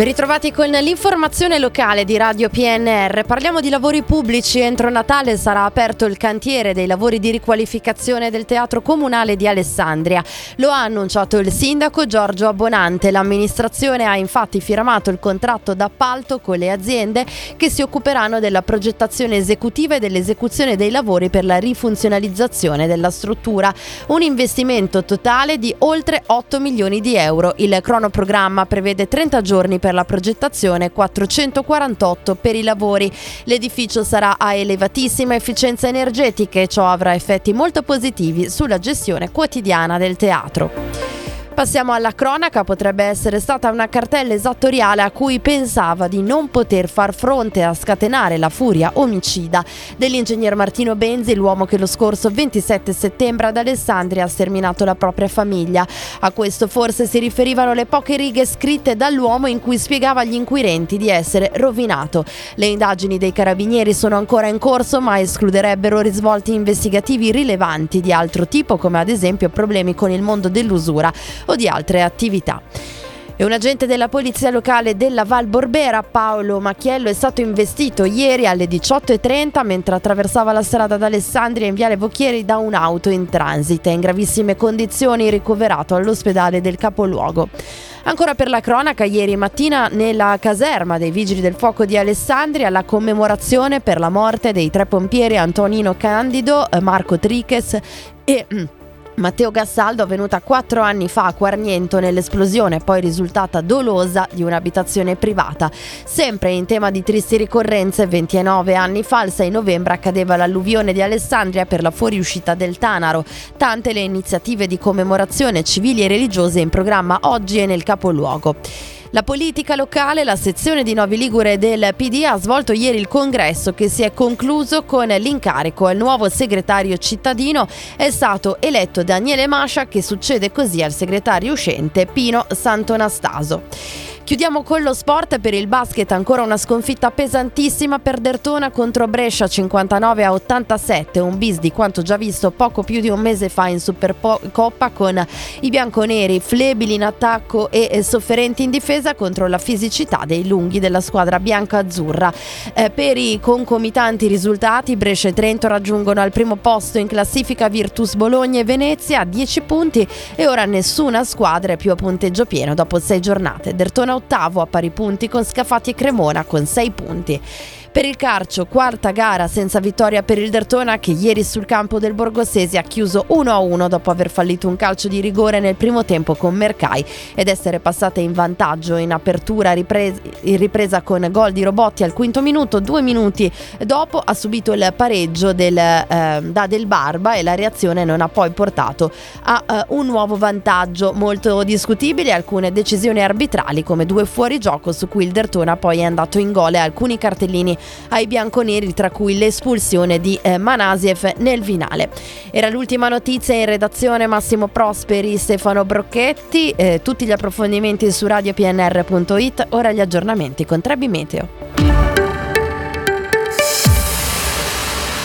Ben ritrovati con l'informazione locale di Radio PNR. Parliamo di lavori pubblici. Entro Natale sarà aperto il cantiere dei lavori di riqualificazione del Teatro Comunale di Alessandria. Lo ha annunciato il sindaco Giorgio Abbonante. L'amministrazione ha infatti firmato il contratto d'appalto con le aziende che si occuperanno della progettazione esecutiva e dell'esecuzione dei lavori per la rifunzionalizzazione della struttura. Un investimento totale di oltre 8 milioni di euro. Il cronoprogramma prevede 30 giorni per per la progettazione, 448 per i lavori. L'edificio sarà a elevatissima efficienza energetica e ciò avrà effetti molto positivi sulla gestione quotidiana del teatro. Passiamo alla cronaca, potrebbe essere stata una cartella esattoriale a cui pensava di non poter far fronte a scatenare la furia omicida dell'ingegner Martino Benzi, l'uomo che lo scorso 27 settembre ad Alessandria ha sterminato la propria famiglia. A questo forse si riferivano le poche righe scritte dall'uomo in cui spiegava agli inquirenti di essere rovinato. Le indagini dei carabinieri sono ancora in corso ma escluderebbero risvolti investigativi rilevanti di altro tipo come ad esempio problemi con il mondo dell'usura o di altre attività. E un agente della polizia locale della Val Borbera, Paolo Macchiello, è stato investito ieri alle 18.30 mentre attraversava la strada d'Alessandria in Viale Vocchieri da un'auto in transito. In gravissime condizioni ricoverato all'ospedale del capoluogo. Ancora per la cronaca, ieri mattina nella caserma dei Vigili del Fuoco di Alessandria la commemorazione per la morte dei tre pompieri Antonino Candido, Marco Triches e Matteo Gassaldo avvenuta quattro anni fa a Quarniento nell'esplosione poi risultata dolosa di un'abitazione privata. Sempre in tema di tristi ricorrenze, 29 anni fa, il 6 novembre, accadeva l'alluvione di Alessandria per la fuoriuscita del Tanaro. Tante le iniziative di commemorazione civili e religiose in programma oggi e nel capoluogo. La politica locale, la sezione di Novi Ligure del PD ha svolto ieri il congresso che si è concluso con l'incarico al nuovo segretario cittadino. È stato eletto Daniele Mascia che succede così al segretario uscente Pino Santonastaso. Chiudiamo con lo sport per il basket, ancora una sconfitta pesantissima per Dertona contro Brescia 59 a 87, un bis di quanto già visto poco più di un mese fa in Supercoppa con i bianconeri flebili in attacco e sofferenti in difesa contro la fisicità dei lunghi della squadra bianca-azzurra. Eh, per i concomitanti risultati Brescia e Trento raggiungono al primo posto in classifica Virtus Bologna e Venezia a 10 punti e ora nessuna squadra è più a punteggio pieno dopo 6 giornate. Dertona ottavo a pari punti con Scafati e Cremona con 6 punti. Per il calcio, quarta gara senza vittoria per il Dertona che ieri sul campo del Borgosesi ha chiuso 1-1 dopo aver fallito un calcio di rigore nel primo tempo con Mercai ed essere passata in vantaggio in apertura ripresa, in ripresa con gol di Robotti al quinto minuto. Due minuti dopo ha subito il pareggio del, eh, da Del Barba e la reazione non ha poi portato a eh, un nuovo vantaggio molto discutibile. Alcune decisioni arbitrali come due fuorigioco su cui il Dertona poi è andato in gol e alcuni cartellini ai bianconeri, tra cui l'espulsione di eh, Manasiev nel finale. Era l'ultima notizia in redazione Massimo Prosperi, Stefano Brocchetti, eh, tutti gli approfondimenti su radiopnr.it, ora gli aggiornamenti con Trebi Meteo.